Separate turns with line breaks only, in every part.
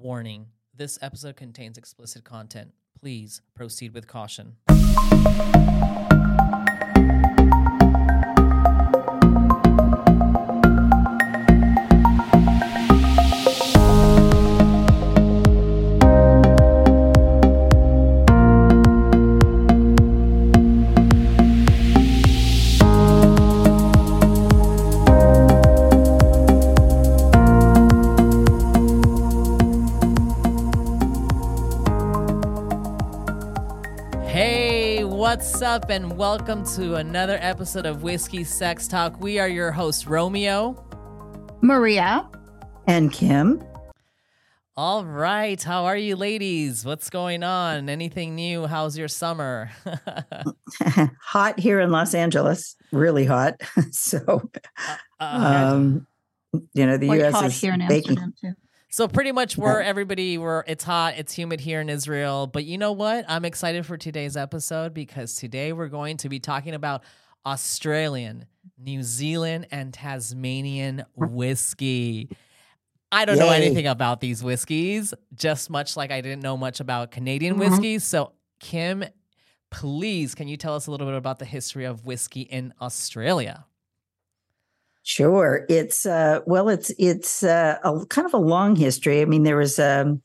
Warning this episode contains explicit content. Please proceed with caution. Up, and welcome to another episode of Whiskey Sex Talk. We are your hosts, Romeo.
Maria.
And Kim.
All right, how are you, ladies? What's going on? Anything new? How's your summer?
hot here in Los Angeles, really hot. so,
Uh,
um, you know, the
Quite
U.S.
hot
is
here in
baking.
Amsterdam too.
So pretty much we're everybody we're it's hot, it's humid here in Israel, but you know what? I'm excited for today's episode because today we're going to be talking about Australian, New Zealand and Tasmanian whiskey. I don't know anything about these whiskeys, just much like I didn't know much about Canadian
Mhm.
whiskeys. So Kim, please can you tell us a little bit about the history of whiskey in Australia?
Sure, it's uh, well, it's it's uh, a kind of a long history. I mean, there was um,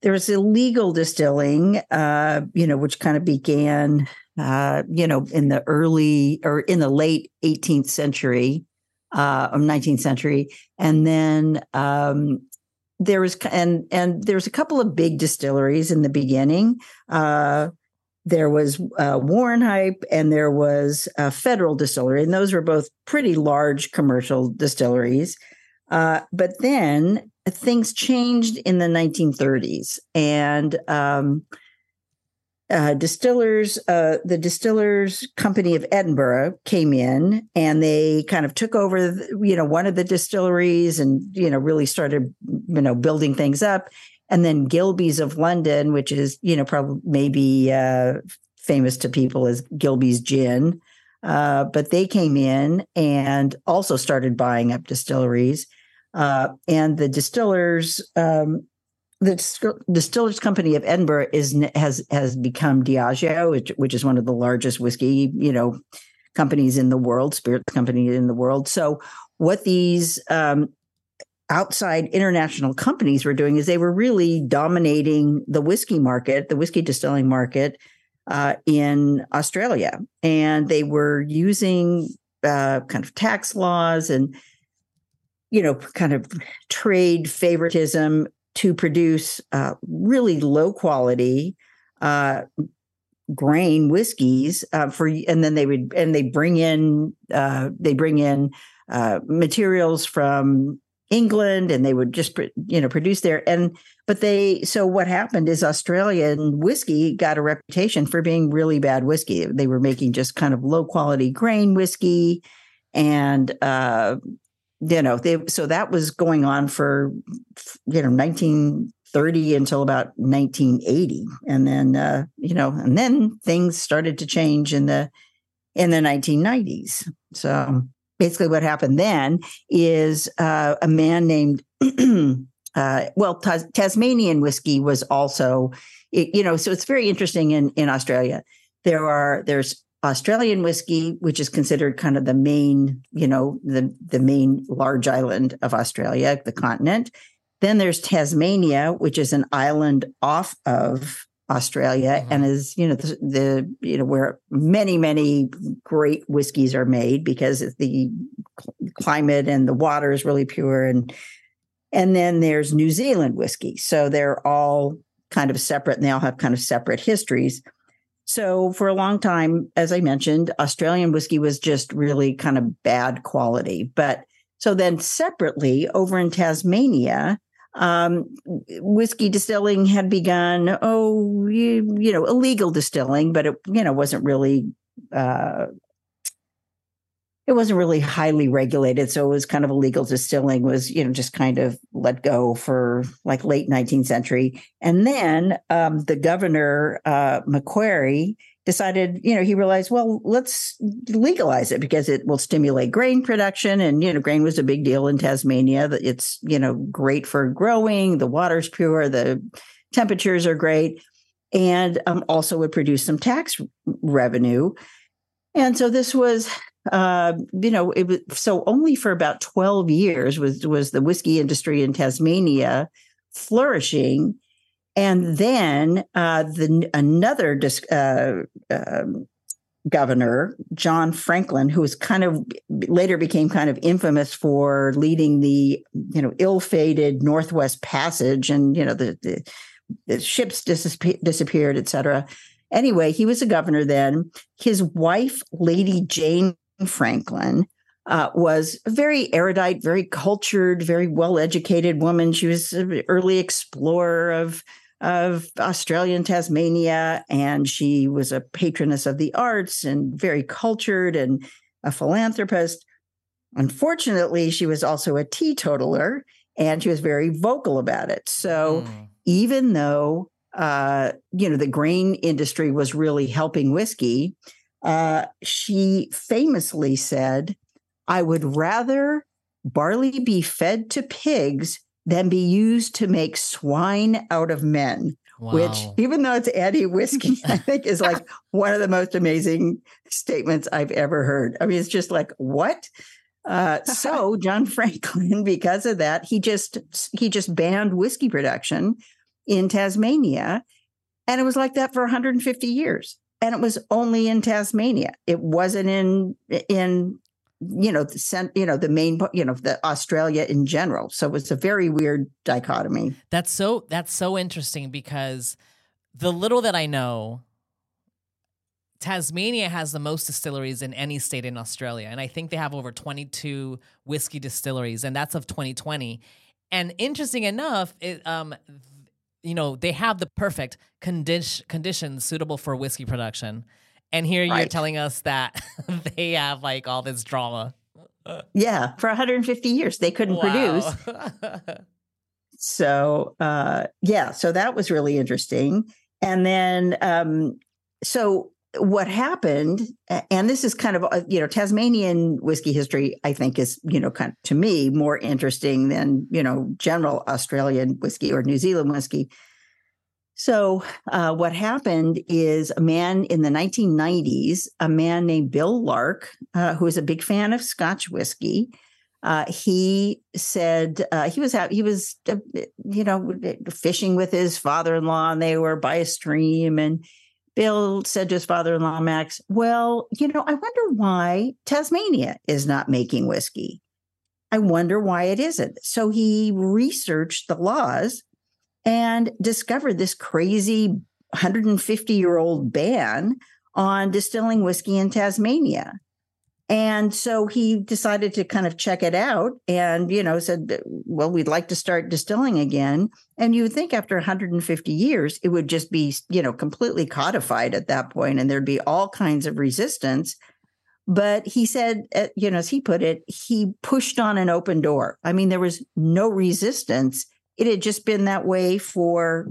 there was illegal distilling, uh, you know, which kind of began, uh, you know, in the early or in the late 18th century, uh, or 19th century, and then um, there was and and there was a couple of big distilleries in the beginning. Uh, there was uh, Warrenheip and there was a Federal Distillery, and those were both pretty large commercial distilleries. Uh, but then things changed in the 1930s, and um, uh, distillers, uh, the Distillers Company of Edinburgh came in, and they kind of took over, you know, one of the distilleries, and you know, really started, you know, building things up and then Gilbey's of London, which is you know probably maybe uh, famous to people as Gilbey's gin, uh, but they came in and also started buying up distilleries, uh, and the distillers. Um, the Distil- distillers company of Edinburgh is has has become Diageo, which, which is one of the largest whiskey you know companies in the world, spirits company in the world. So what these um, outside international companies were doing is they were really dominating the whiskey market, the whiskey distilling market uh, in Australia. And they were using uh, kind of tax laws and, you know, kind of trade favoritism to produce uh, really low quality uh, grain whiskeys uh, for, and then they would, and they bring in, uh, they bring in materials from England and they would just you know produce there. And but they so what happened is Australian whiskey got a reputation for being really bad whiskey. They were making just kind of low quality grain whiskey and uh you know they so that was going on for you know 1930 until about 1980 and then uh you know and then things started to change in the in the 1990s so basically what happened then is uh, a man named uh, well Tas- tasmanian whiskey was also you know so it's very interesting in in australia. There are there's australian whiskey which is considered kind of the main you know the the main large island of australia the continent. Then there's tasmania which is an island off of Australia
Mhm.
and is you know the, the you know where many many great whiskeys are made because the climate and the water is really pure and and then there's New Zealand whiskey. So they're all kind of separate and they all have kind of separate histories. So for a long time as I mentioned Australian whiskey was just really kind of bad quality. But so then separately over in Tasmania um, whiskey distilling had begun. Oh, you, you know, illegal distilling, but it you know wasn't really. Uh, it wasn't really highly regulated, so it was kind of illegal distilling. Was you know just kind of let go for like late 19th century, and then um, the governor uh, Macquarie decided, you know, he realized, well, let's legalize it because it will stimulate grain production. And, you know, grain was a big deal in Tasmania. It's, you know, great for growing. The water's pure. The temperatures are great. And um, also would produce some tax revenue. And so this was, uh, you know, it was so only for about 12 years was, was the whiskey industry in Tasmania flourishing and then uh, the another uh, um, governor, John Franklin, who was kind of later became kind of infamous for leading the you know ill-fated Northwest Passage, and you know the, the, the ships disappeared, et cetera. Anyway, he was a governor then. His wife, Lady Jane Franklin, uh, was a very erudite, very cultured, very well educated woman. She was an early explorer of of Australia and Tasmania, and she was a patroness of the arts and very cultured and a philanthropist. Unfortunately, she was also a teetotaler and she was very vocal about it. So mm. even though uh, you know the grain industry was really helping whiskey, uh, she famously said, "I would rather barley be fed to pigs than be used to make swine out of men. Wow. Which, even though it's anti whiskey, I think is like one of the most amazing statements I've ever heard. I mean, it's just like, what? Uh, so John Franklin, because of that, he just he just banned whiskey production in Tasmania, and it was like that for 150 years. And it was only in Tasmania. It wasn't in in you know the cent, you know the main you know the Australia in general. So it's a very weird dichotomy.
That's so that's so interesting because the little that I know Tasmania has the most distilleries in any state in Australia and I think they have over 22 whiskey distilleries and that's of 2020. And interesting enough, it um you know, they have the perfect condi- conditions suitable for whiskey production. And here right. you're telling us that they have like all this drama.
Yeah, for 150 years they couldn't wow. produce. so uh, yeah, so that was really interesting. And then um, so what happened, and this is kind of uh, you know Tasmanian whiskey history. I think is you know kind of, to me more interesting than you know general Australian whiskey or New Zealand whiskey so, uh, what happened is a man in the 1990s, a man named Bill Lark, uh, who was a big fan of Scotch whiskey, uh, he said uh, he was out, he was uh, you know fishing with his father-in-law, and they were by a stream, and Bill said to his father-in-law Max, "Well, you know, I wonder why Tasmania is not making whiskey. I wonder why it isn't." So he researched the laws and discovered this crazy 150 year old ban on distilling whiskey in Tasmania. And so he decided to kind of check it out and, you know, said, well, we'd like to start distilling again. And you would think after 150 years, it would just be, you know, completely codified at that point and there'd be all kinds of resistance. But he said, uh, you know, as he put it, he pushed on an open door. I mean, there was no resistance it had just been that way for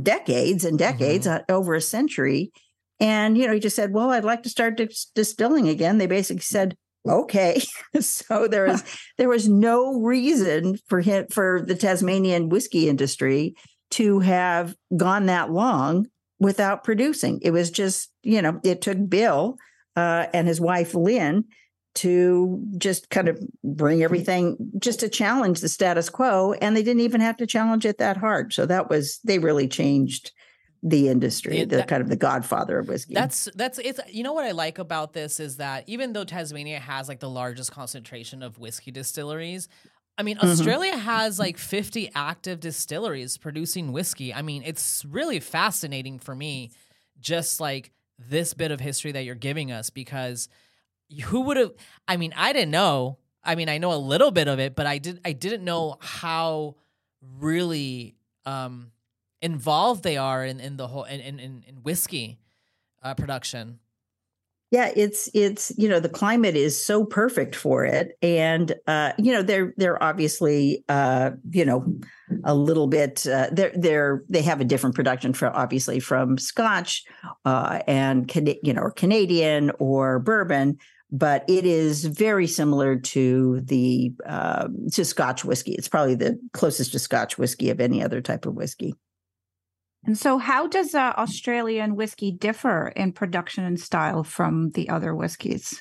decades and decades, mm-hmm. uh, over a century. And, you know, he just said, well, I'd like to start dis- distilling again. They basically said, okay. so there was, there was no reason for him, for the Tasmanian whiskey industry to have gone that long without producing. It was just, you know, it took Bill uh, and his wife, Lynn, to just kind of bring everything just to challenge the status quo and they didn't even have to challenge it that hard so that was they really changed the industry yeah, the that, kind of the godfather of whiskey
that's that's it's you know what i like about this is that even though tasmania has like the largest concentration of whiskey distilleries I mean, mm-hmm. Australia has like 50 active distilleries producing whiskey. I mean, it's really fascinating for me, just like this bit of history that you're giving us, because who would have I mean, I didn't know. I mean, I know a little bit of it, but I did I didn't know how really um involved they are in, in the whole in, in, in whiskey uh, production.
Yeah, it's it's you know the climate is so perfect for it, and uh, you know they're they're obviously uh, you know a little bit uh, they're they're they have a different production from obviously from Scotch uh, and you know or Canadian or bourbon, but it is very similar to the uh, to Scotch whiskey. It's probably the closest to Scotch whiskey of any other type of whiskey.
And so, how does uh, Australian whiskey differ in production and style from the other whiskeys?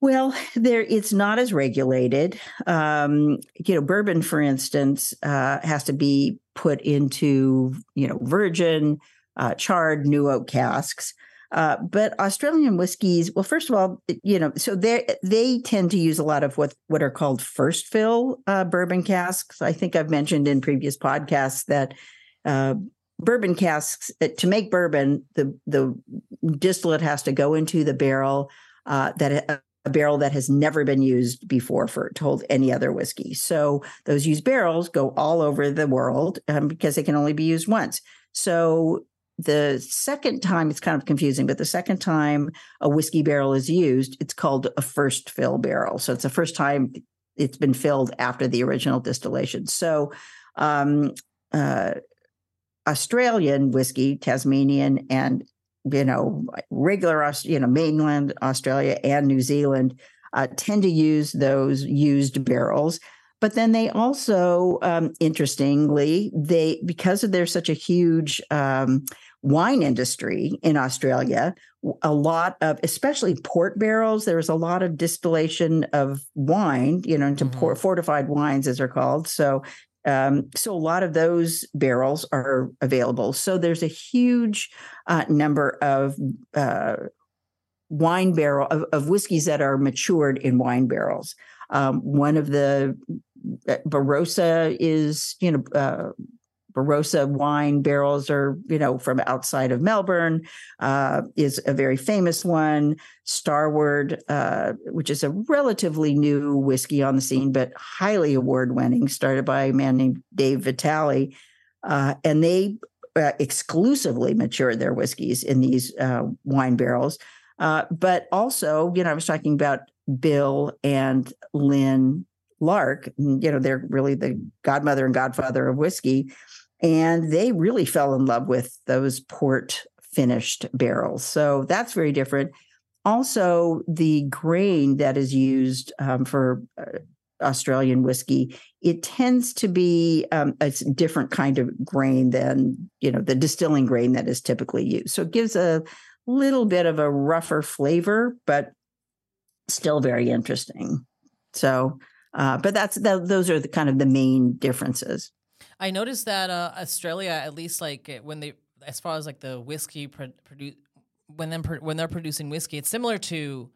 Well, there it's not as regulated. Um, you know, bourbon, for instance, uh, has to be put into you know virgin, uh, charred new oak casks. Uh, but Australian whiskeys, well, first of all, you know, so they they tend to use a lot of what what are called first fill uh, bourbon casks. I think I've mentioned in previous podcasts that uh, bourbon casks uh, to make bourbon the the distillate has to go into the barrel uh, that a, a barrel that has never been used before for to hold any other whiskey so those used barrels go all over the world um, because they can only be used once so the second time it's kind of confusing but the second time a whiskey barrel is used it's called a first fill barrel so it's the first time it's been filled after the original distillation so um, uh, Australian whiskey, Tasmanian, and you know regular, you know mainland Australia and New Zealand uh, tend to use those used barrels. But then they also, um, interestingly, they because of there's such a huge um, wine industry in Australia, a lot of especially port barrels. There's a lot of distillation of wine, you know, into mm-hmm. port, fortified wines as they're called. So um, so a lot of those barrels are available. So there's a huge uh, number of uh, wine barrel of, of, whiskeys that are matured in wine barrels. Um, one of the Barossa is, you know, uh, Barossa wine barrels are, you know, from outside of Melbourne, uh, is a very famous one. Starward, uh, which is a relatively new whiskey on the scene, but highly award winning, started by a man named Dave Vitale. Uh, and they uh, exclusively matured their whiskeys in these uh, wine barrels. Uh, but also, you know, I was talking about Bill and Lynn Lark. You know, they're really the godmother and godfather of whiskey. And they really fell in love with those port finished barrels. So that's very different. Also, the grain that is used um, for uh, Australian whiskey, it tends to be um, a different kind of grain than you know the distilling grain that is typically used. So it gives a little bit of a rougher flavor, but still very interesting. So, uh, but that's that, those are the kind of the main differences.
I noticed that uh, Australia, at least like when they, as far as like the whiskey pro- produce, when them pro- when they're producing whiskey, it's similar to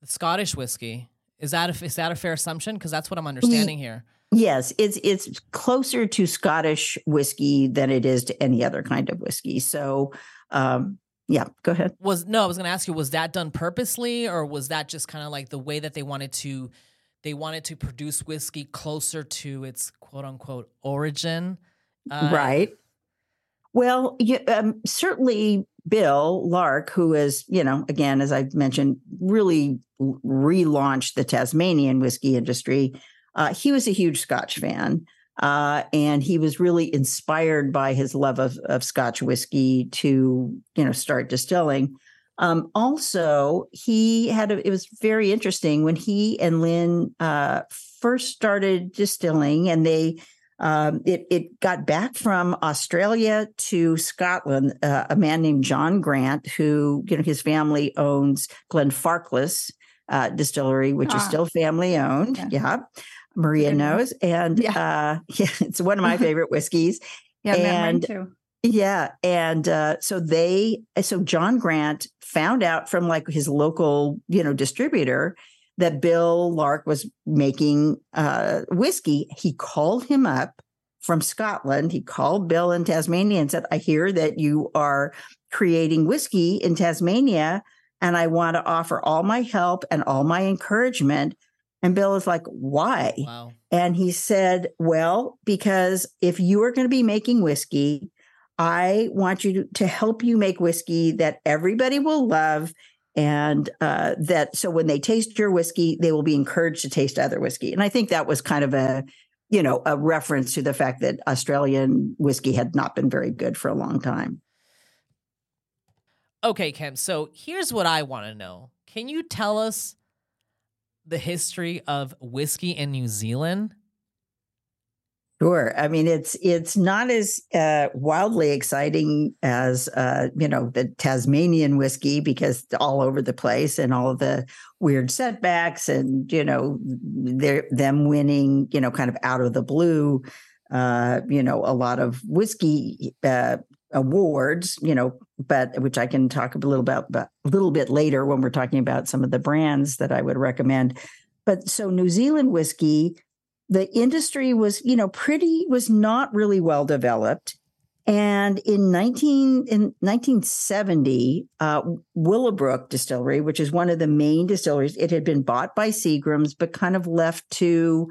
the Scottish whiskey. Is that a, is that a fair assumption? Because that's what I'm understanding here.
Yes, it's it's closer to Scottish whiskey than it is to any other kind of whiskey. So, um, yeah, go ahead.
Was no, I was going to ask you, was that done purposely, or was that just kind of like the way that they wanted to they wanted to produce whiskey closer to its quote unquote origin.
Uh, right. Well, yeah, um, certainly Bill Lark, who is, you know, again, as I mentioned, really relaunched the Tasmanian whiskey industry. Uh, he was a huge Scotch fan. Uh, and he was really inspired by his love of, of Scotch whiskey to, you know, start distilling. Um, also, he had a, it was very interesting when he and Lynn uh, first started distilling, and they um, it it got back from Australia to Scotland. Uh, a man named John Grant, who you know his family owns Glenfarclas uh, Distillery, which ah. is still family owned. Yeah. yeah. Maria knows, and yeah. Uh, yeah, it's one of my favorite whiskeys.
Yeah, and, too.
Yeah. And uh, so they, so John Grant found out from like his local, you know, distributor that Bill Lark was making uh, whiskey. He called him up from Scotland. He called Bill in Tasmania and said, I hear that you are creating whiskey in Tasmania, and I want to offer all my help and all my encouragement. And Bill is like, Why? Wow. And he said, Well, because if you are going to be making whiskey, I want you to, help you make whiskey that everybody will love and uh, that so when they taste your whiskey, they will be encouraged to taste other whiskey. And I think that was kind of a you know a reference to the fact that Australian whiskey had not been very good for a long time.
Okay, Kim. So here's what I want to know. Can you tell us the history of whiskey in New Zealand?
Sure. I mean, it's it's not as uh, wildly exciting as uh, you know the Tasmanian whiskey because it's all over the place and all the weird setbacks and you know they're them winning you know kind of out of the blue. Uh, you know, a lot of whiskey uh, awards. You know, but which I can talk a little about, but a little bit later when we're talking about some of the brands that I would recommend. But so New Zealand whiskey the industry was, you know, pretty was not really well developed. And in 19 in 1970, uh, Willowbrook Distillery, which is one of the main distilleries, it had been bought by Seagram's, but kind of left to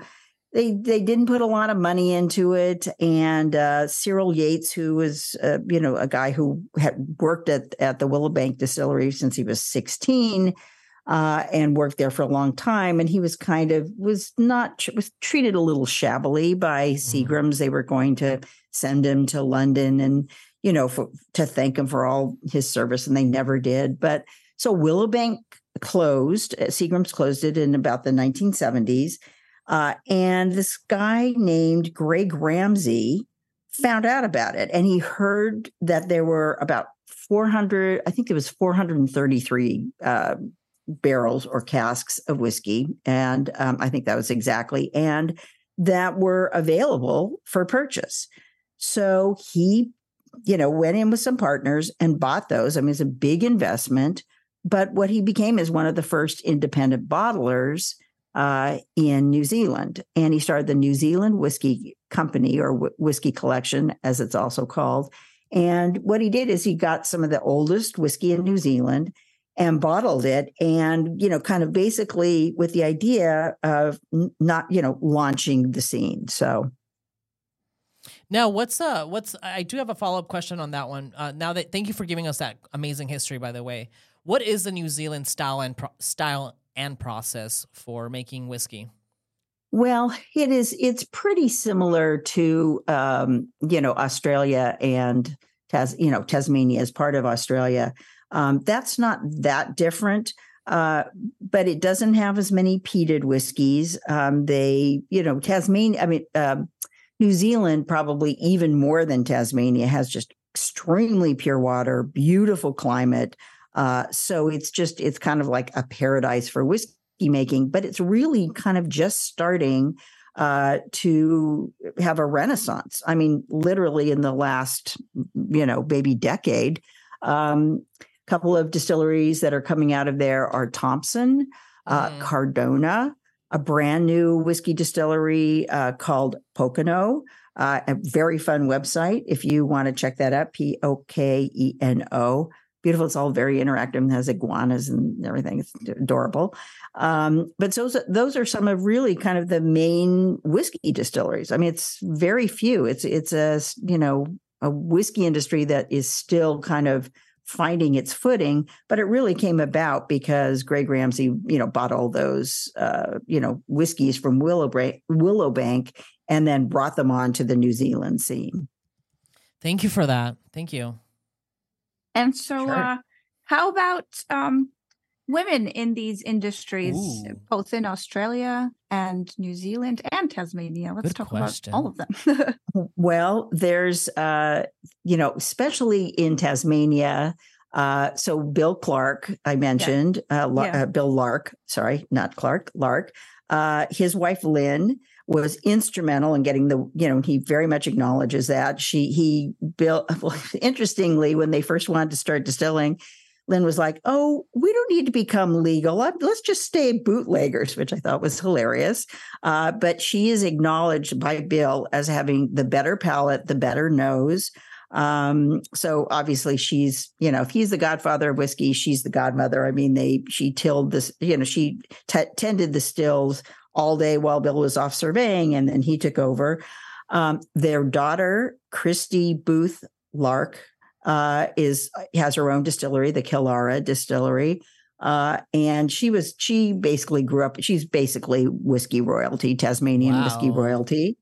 they they didn't put a lot of money into it. And uh, Cyril Yates, who was uh, you know a guy who had worked at at the Willowbank Distillery since he was 16, uh, and worked there for a long time. And he was kind of was not was treated a little shabbily by mm-hmm. Seagram's. They were going to send him to London and you know for, to thank him for all his service, and they never did. But so Willowbank closed. Uh, Seagram's closed it in about the 1970s. Uh, and this guy named Greg Ramsay found out about it and he heard that there were about 400 i think it was 433 uh, barrels or casks of whiskey. And um, I think that was exactly, and that were available for purchase. So he, you know, went in with some partners and bought those. I mean, it's a big investment. But what he became is one of the first independent bottlers uh, in New Zealand. And he started the New Zealand Whiskey Company or w- Whiskey Collection, as it's also called. And what he did is he got some of the oldest whiskey in New Zealand and bottled it and you know kind of basically with the idea of not you know launching the scene so.
Now what's uh what's i do have a follow-up question on that one. Uh now that thank you for giving us that amazing history by the way. What is the new zealand style and pro- style and process for making whiskey?
Well it is it's pretty similar to um you know australia and Tas, you know tasmania is part of australia um, that's not that different. Uh, but it doesn't have as many peated whiskeys. Um, they, you know, Tasmania, I mean, um, New Zealand, probably even more than Tasmania, has just extremely pure water, beautiful climate. Uh, so it's just, it's kind of like a paradise for whiskey making, but it's really kind of just starting uh, to have a renaissance. I mean, literally in the last, you know, maybe decade. Um, couple of distilleries that are coming out of there are Thomson, uh, mm. Cardrona, a brand new whiskey distillery uh, called Pokeno. Uh, a very fun website if you want to check that out. P O K E N O. Beautiful. It's all very interactive and has iguanas and everything. It's adorable. Um, but those those are some of really kind of the main whiskey distilleries. I mean, it's very few. It's it's a you know a whiskey industry that is still kind of finding its footing, but it really came about because Greg Ramsay, you know, bought all those, uh, you know, whiskeys from Willowbank, Willowbank and then brought them on to the New Zealand scene.
Thank you for that. Thank you.
And so, sure. uh, how about um, women in these industries, Ooh. both in Australia and New Zealand and Tasmania? Let's Good talk question. about all of them.
well, there's, uh, you know, especially in Tasmania. Uh, so Bill Clark, I mentioned, yeah. Uh, yeah. Uh, Bill Lark, sorry, not Clark, Lark. Uh, his wife Lynn was instrumental in getting the, you know, he very much acknowledges that she he built. Well, interestingly, when they first wanted to start distilling, Lynn was like, "Oh, we don't need to become legal. Let's just stay bootleggers," which I thought was hilarious. Uh, but she is acknowledged by Bill as having the better palate, the better nose. Um, so obviously, she's you know, if he's the godfather of whiskey, she's the godmother. I mean, they she tilled this, you know, she t- tended the stills all day while Bill was off surveying, and then he took over. Um, their daughter, Kristy Booth Lark, uh, is has her own distillery, the Killara Distillery. Uh, and she was she basically grew up. She's basically whiskey royalty, Tasmanian wow. whiskey royalty.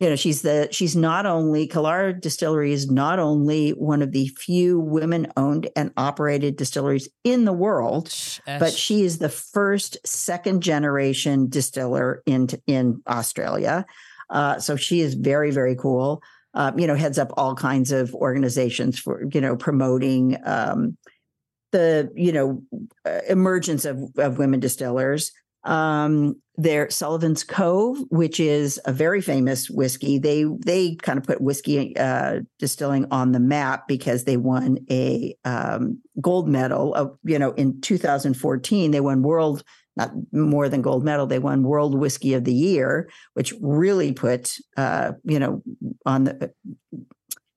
You know, she's the she's not only Killara Distillery is not only one of the few women owned and operated distilleries in the world, but she is the first second generation distiller in in Australia. Uh, so she is very very cool. Uh, you know, heads up all kinds of organizations for you know promoting. Um, the you know uh, emergence of, of women distillers um there sullivan's cove which is a very famous whiskey they they kind of put whiskey uh, distilling on the map because they won a um, gold medal of you know in 2014 they won world not more than gold medal they won world whiskey of the year which really put uh, you know on the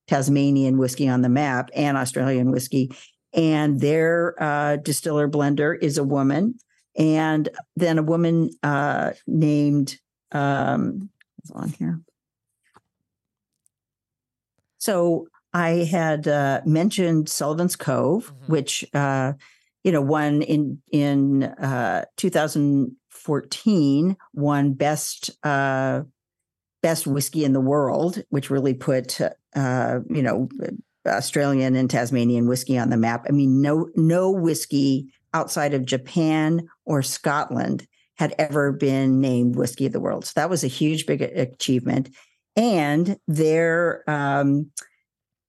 tasmanian whiskey on the map and australian whiskey and their uh, distiller blender is a woman, and then a woman uh, named um, on here. So I had uh, mentioned Sullivan's Cove, mm-hmm. which uh, you know won in in uh, 2014 won best uh, best whiskey in the world, which really put uh, you know Australian and Tasmanian whiskey on the map. I mean, no no whiskey outside of Japan or Scotland had ever been named whiskey of the world. So that was a huge, big achievement. And their um,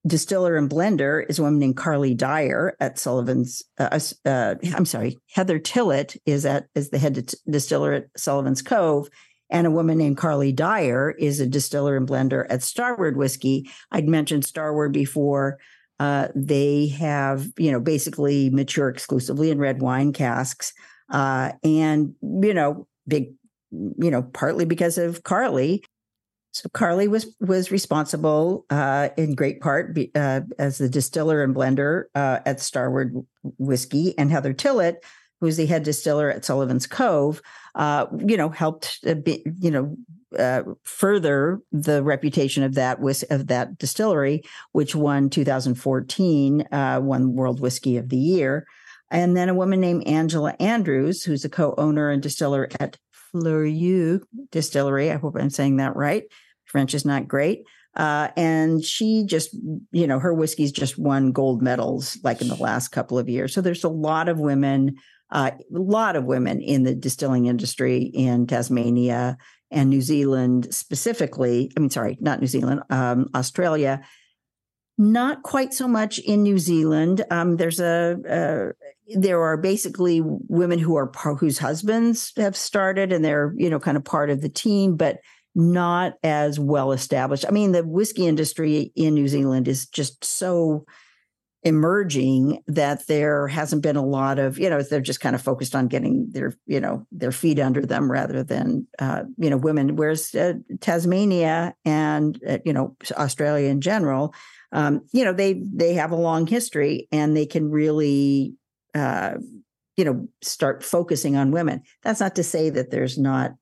distiller and blender is a woman named Carly Dyer at Sullivan's. Uh, uh, I'm sorry, Heather Tillott is at is the head distiller at Sullivan's Cove, and a woman named Carly Dyer is a distiller and blender at Starward Whiskey. I'd mentioned Starward before. Uh, they have, you know, basically mature exclusively in red wine casks. Uh, and, you know, big, you know, partly because of Carly. So Carly was was responsible uh, in great part be, uh, as the distiller and blender uh, at Starward Whiskey, and Heather Tillott, who was the head distiller at Sullivan's Cove, uh, you know, helped, be, you know, uh, further the reputation of that whis- of that distillery, which won 2014, uh, won World Whiskey of the Year, and then a woman named Angela Andrews, who's a co-owner and distiller at Fleurieu Distillery. I hope I'm saying that right. French is not great. Uh, and she just, you know, her whiskeys just won gold medals like in the last couple of years. So there's a lot of women uh, a lot of women in the distilling industry in Tasmania and New Zealand specifically. I mean, sorry, not New Zealand, um, Australia. Not quite so much in New Zealand. Um, there's a, a, there are basically women who are whose husbands have started and they're you know kind of part of the team, but not as well established. I mean, the whiskey industry in New Zealand is just so emerging that there hasn't been a lot of you know they're just kind of focused on getting their you know their feet under them rather than uh, you know women whereas uh, tasmania and uh, you know australia in general um, you know they they have a long history and they can really uh, you know start focusing on women that's not to say that there's not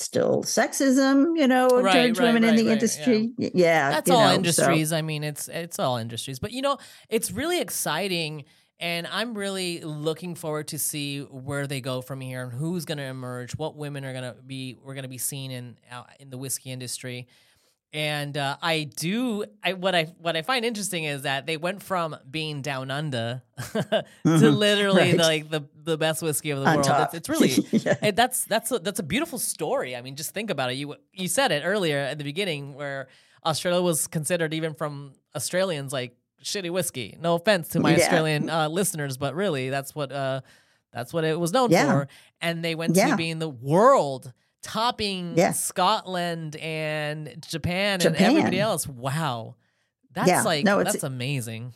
still sexism, you know, right, towards right, women right, in the industry. Yeah, yeah
that's all
know,
industries. So. I mean, it's it's all industries, but you know, it's really exciting. And I'm really looking forward to see where they go from here and who's going to emerge, what women are going to be we're going to be seen in uh, in the whiskey industry and uh, I do. I what I what I find interesting is that they went from being down under to mm-hmm. literally right. the, like the the best whiskey of the On world. It's, it's, really yeah. that's that's a, that's a beautiful story. I mean, just think about it. You you said it earlier at the beginning where Australia was considered even from Australians like shitty whiskey. No offense to my yeah. Australian uh, listeners, but really that's what uh, that's what it was known yeah. for. And they went to being the world topping yeah. Scotland and Japan, Japan, and everybody else. Wow. That's yeah. like no, that's amazing.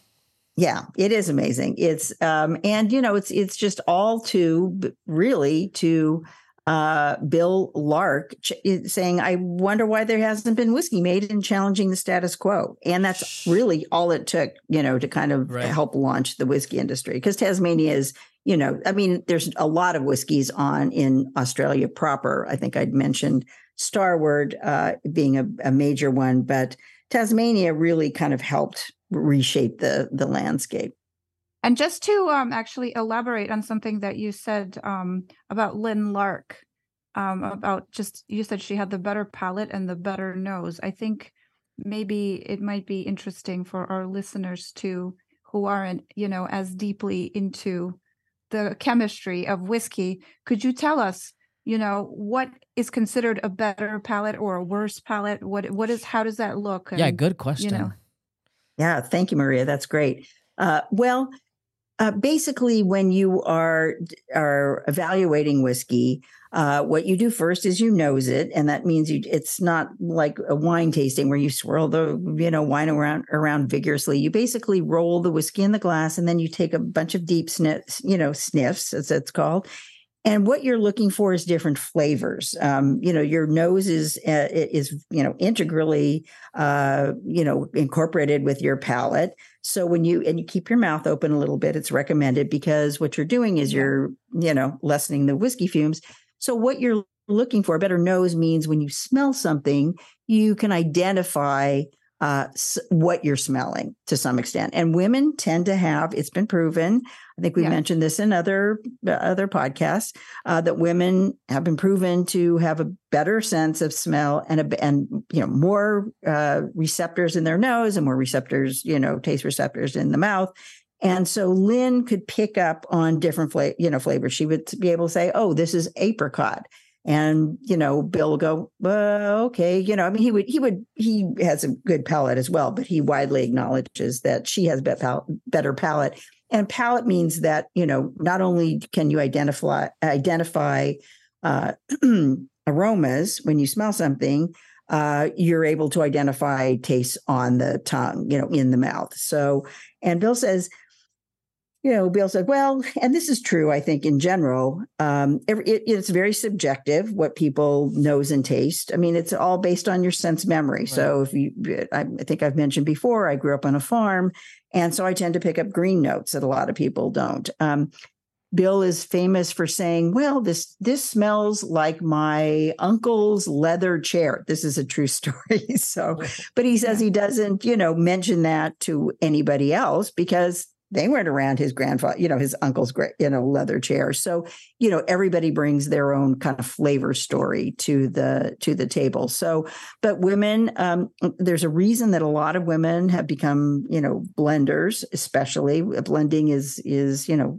Yeah, it is amazing. It's um and you know, it's it's just all to really to uh Bill Lark ch- saying I wonder why there hasn't been whiskey made and challenging the status quo. And that's really all it took, you know, to kind of right. help launch the whiskey industry because Tasmania is you know, I mean, there's a lot of whiskeys on in Australia proper. I think I'd mentioned Starward uh, being a, a major one, but Tasmania really kind of helped reshape the the landscape.
And just to um, actually elaborate on something that you said um, about Lynn Lark, um, about just you said she had the better palate and the better nose. I think maybe it might be interesting for our listeners to who aren't, you know, as deeply into the chemistry of whiskey. Could you tell us, you know, what is considered a better palate or a worse palate? What what is how does that look?
And, yeah, good question. You know,
yeah, thank you, Maria. That's great. Uh, well, uh, basically, when you are are evaluating whiskey, uh, what you do first is you nose it, and that means you. It's not like a wine tasting where you swirl the you know wine around around vigorously. You basically roll the whiskey in the glass, and then you take a bunch of deep sniffs, you know, sniffs as it's called, and what you're looking for is different flavors. Um, you know, your nose is uh, is you know integrally uh, you know incorporated with your palate. So when you and you keep your mouth open a little bit, it's recommended because what you're doing is you're you know lessening the whiskey fumes. So what you're looking for, a better nose means when you smell something, you can identify uh, what you're smelling to some extent. And women tend to have, it's been proven, I think we yeah. mentioned this in other uh, other podcasts, uh, that women have been proven to have a better sense of smell and a, and you know more uh, receptors in their nose and more receptors, you know, taste receptors in the mouth. And so Lynn could pick up on different flavor, you know, flavors. She would be able to say, "Oh, this is apricot." And you know bill go okay you know i mean he would he would he has a good palate as well but he widely acknowledges that she has better palate. And palate means that you know not only can you identify identify uh, aromas when you smell something uh, you're able to identify tastes on the tongue you know in the mouth. So and bill says you know, Bill said, well, and this is true, I think, in general. Um, it, it's very subjective what people knows and taste. I mean, it's all based on your sense memory. Right. So if you, I, I think I've mentioned before, I grew up on a farm, and so I tend to pick up green notes that a lot of people don't. Um, Bill is famous for saying, "Well, this this smells like my uncle's leather chair." This is a true story. so, but he says he doesn't, you know, mention that to anybody else because they weren't around his grandfather, you know, his uncle's, great, you know, leather chair. So, you know, everybody brings their own kind of flavor story to the to the table. So, but women, um, there's a reason that a lot of women have become, you know, blenders. Especially blending is is you know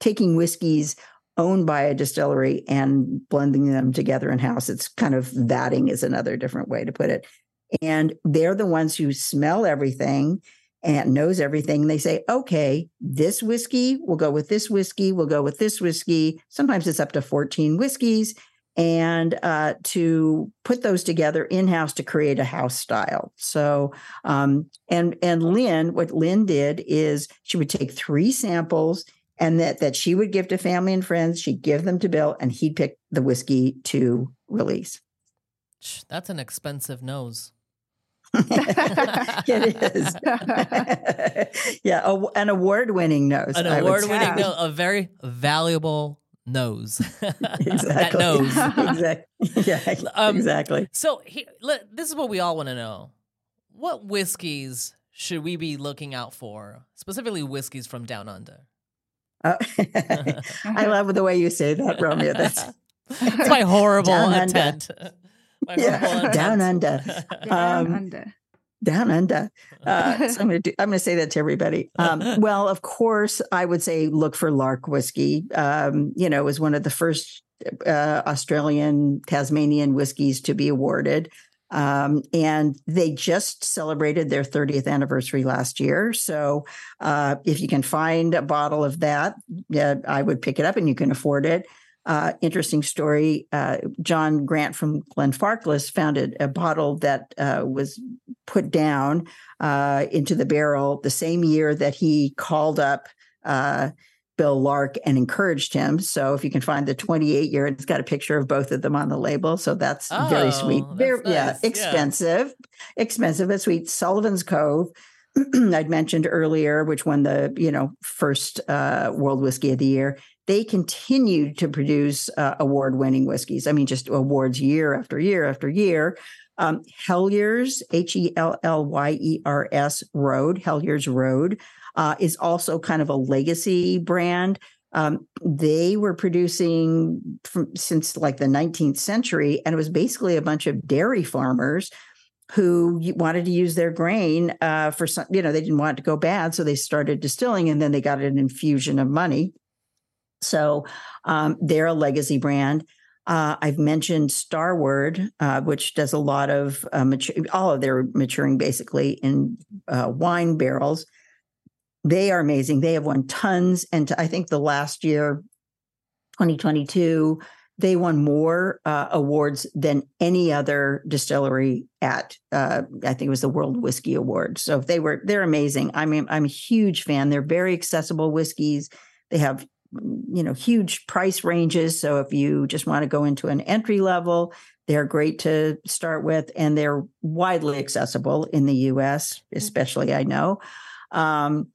taking whiskeys owned by a distillery and blending them together in house. It's kind of vatting is another different way to put it. And they're the ones who smell everything and knows everything. They say, okay, this whiskey will go with this whiskey, will go with this whiskey. Sometimes it's up to 14 whiskeys. And uh, to put those together in house to create a house style. So, um, and and Lynn, what Lynn did is she would take three samples and that that she would give to family and friends. She'd give them to Bill, and he'd pick the whiskey to release.
That's an expensive nose.
it is. yeah, a, an award-winning nose.
An award-winning nose, a very valuable nose. exactly. that nose.
exactly. Yeah. Um, exactly.
So he, this is what we all want to know: What whiskeys should we be looking out for, specifically whiskeys from down under?
Oh, I love the way you say that, Romeo. That's,
That's my horrible attempt
yeah. down under.
down um, under.
Down under. Uh, so I'm going to I'm going to say that to everybody. Um, well, of course, I would say look for Lark whiskey. Um, you know, was one of the first uh, Australian Tasmanian whiskeys to be awarded. Um, and they just celebrated their 30th anniversary last year. So uh, if you can find a bottle of that, uh, I would pick it up and you can afford it uh, interesting story. Uh, John Grant from Glenfarclas found a, bottle that uh, was put down uh, into the barrel the same year that he called up uh, Bill Lark and encouraged him. So if you can find the 28 year, it's got a picture of both of them on the label. So that's oh, very sweet. Very, nice. Yeah, expensive, yeah. expensive but sweet. Sullivan's Cove. I'd mentioned earlier, which won the you know first uh, World Whiskey of the Year they continued to produce uh, award winning whiskeys. I mean, just awards year after year after year. Um, Hellyer's, H E L L Y E R S Road, Hellyer's Road, uh, is also kind of a legacy brand. Um, they were producing from, since like the 19th century, and it was basically a bunch of dairy farmers who wanted to use their grain uh, for some, you know, they didn't want it to go bad. So they started distilling and then they got an infusion of money. So um, they're a legacy brand. Uh, I've mentioned Starward, uh, which does a lot of uh, mature, all of their maturing basically in uh, wine barrels. They are amazing. They have won tons. And I think the last year, 2022, they won more uh, awards than any other distillery at uh, I think it was the World Whiskey Award. So they were they're amazing. I mean, I'm a huge fan. They're very accessible whiskeys. They have you know huge price ranges. So if you just want to go into an entry level, they're great to start with, and they're widely accessible in the U.S., mm-hmm. especially I know. Um,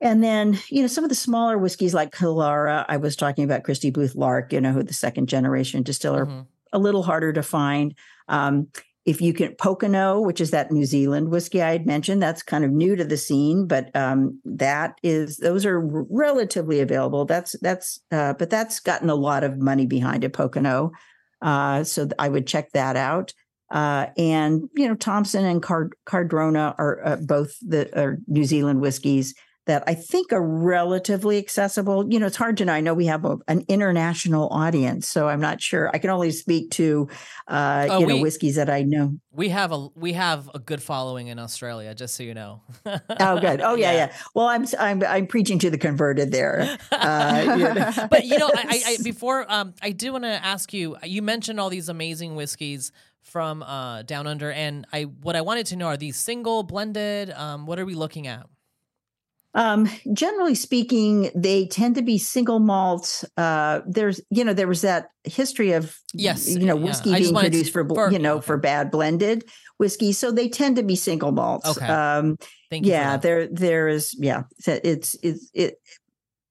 and then, you know, some of the smaller whiskeys like Killara, I was talking about Kristy Booth Lark, you know, who the second generation distiller, mm-hmm. a little harder to find. Um, if you can Pokeno, which is that New Zealand whiskey I had mentioned, that's kind of new to the scene, but um, that is those are relatively available. That's that's uh, but that's gotten a lot of money behind it, Pokeno. Uh, so I would check that out. Uh, and you know, Thomson and Card- Cardrona are uh, both the are New Zealand whiskeys that I think are relatively accessible. You know, it's hard to know. I know we have a, an international audience, so I'm not sure. I can only speak to uh, oh, you know whiskeys that I know.
We have a we have a good following in Australia, just so you know.
oh, good. Oh, yeah, yeah, yeah, Well, I'm I'm I'm preaching to the converted there. Uh,
you know. but you know, I, I before um, I do want to ask you. You mentioned all these amazing whiskeys from uh, down under, and I what I wanted to know are these single, blended? Um, what are we looking at?
Um, generally speaking, they tend to be single malt. Uh, there's, you know, there was that history of,
yes,
you know, whiskey yeah. being produced for, for, you know, okay. for bad blended whiskey. So they tend to be single malts.
Okay.
Um, Thank you yeah, there, there is, yeah, it's, it's, it,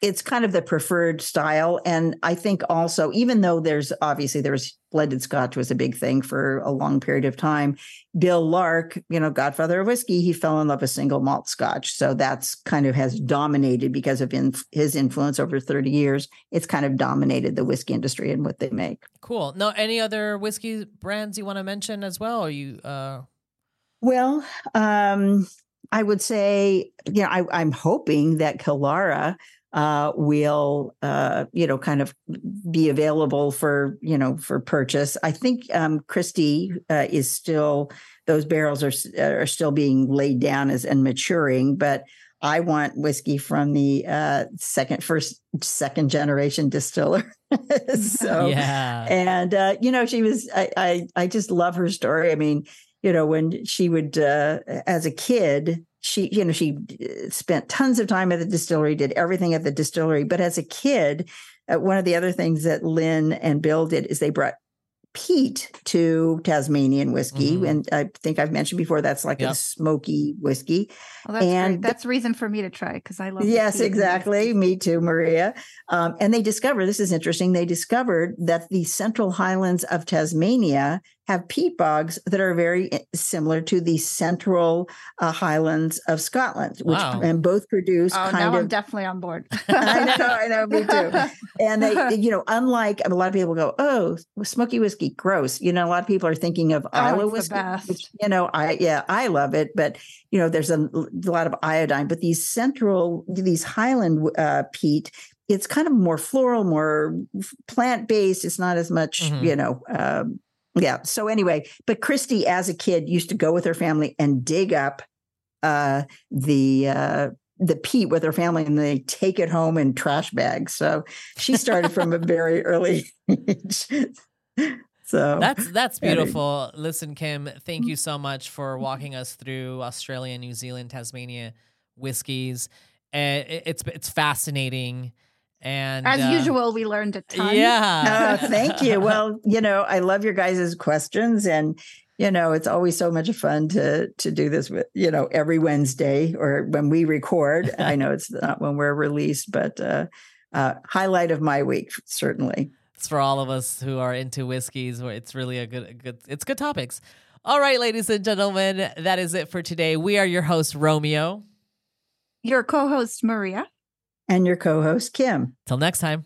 it's kind of the preferred style. And i think also even though there's obviously there's blended scotch was a big thing for a long period of time bill lark you know godfather of whiskey he fell in love with single malt scotch. So that's kind of has dominated because of in, his influence over 30 years. It's kind of dominated the whiskey industry and what they make.
Cool. No any other whiskey brands you want to mention as well? Or you uh?
Well um I would say, you know, I, I'm hoping that Killara uh, will uh, you know kind of be available for you know for purchase. I think um, Kristy uh, is still those barrels are are still being laid down as and maturing, but I want whiskey from the uh, second, first, second generation distiller. so, yeah. And uh, you know, she was. I, I, I just love her story. I mean, you know, when she would, uh, as a kid, she you know she uh, spent tons of time at the distillery did everything at the distillery but as a kid uh, one of the other things that lynn and bill did is they brought peat to Tasmanian whiskey. Mm-hmm. And I think I've mentioned before that's like yep. a smoky whiskey.
Well, that's and great. that's reason for me to try because I love
Yes, exactly. Me too, Maria. Um, and they discovered this is interesting. They discovered that the central highlands of Tasmania have peat bogs that are very eh, similar to the central uh, highlands of Scotland, which wow. and both produce
oh,
kind now
of. I'm definitely on board.
I know, I know, me too. And they, you know, unlike a lot of people go, oh, smoky whiskey, gross. You know, a lot of people are thinking of oh, Islay whiskey, which, you know, I yeah, I love it, but you know, there's a, a lot of iodine. But these central, these Highland uh, peat it's kind of more floral, more plant based. It's not as much, mm-hmm. you know, um, yeah. So anyway, but Kristy, as a kid, used to go with her family and dig up uh, the uh, the peat with her family, and they take it home in trash bags. So she started from a very early age. So
that's that's beautiful. Listen, Kim, thank you so much for walking us through Australia, New Zealand, Tasmania whiskeys. Uh, it's it's fascinating. And
as uh, usual, we learned a ton.
Yeah.
oh, thank you. Well, you know, I love your guys' questions and you know, it's always so much fun to to do this with, you know, every Wednesday or when we record. I know it's not when we're released, but uh, uh highlight of my week, certainly.
It's for all of us who are into whiskeys. It's really a good, a good. It's good topics. All right, ladies and gentlemen, that is it for today. We are your host, Romeo.
Your co host, Maria.
And your co host, Kim.
Till next time.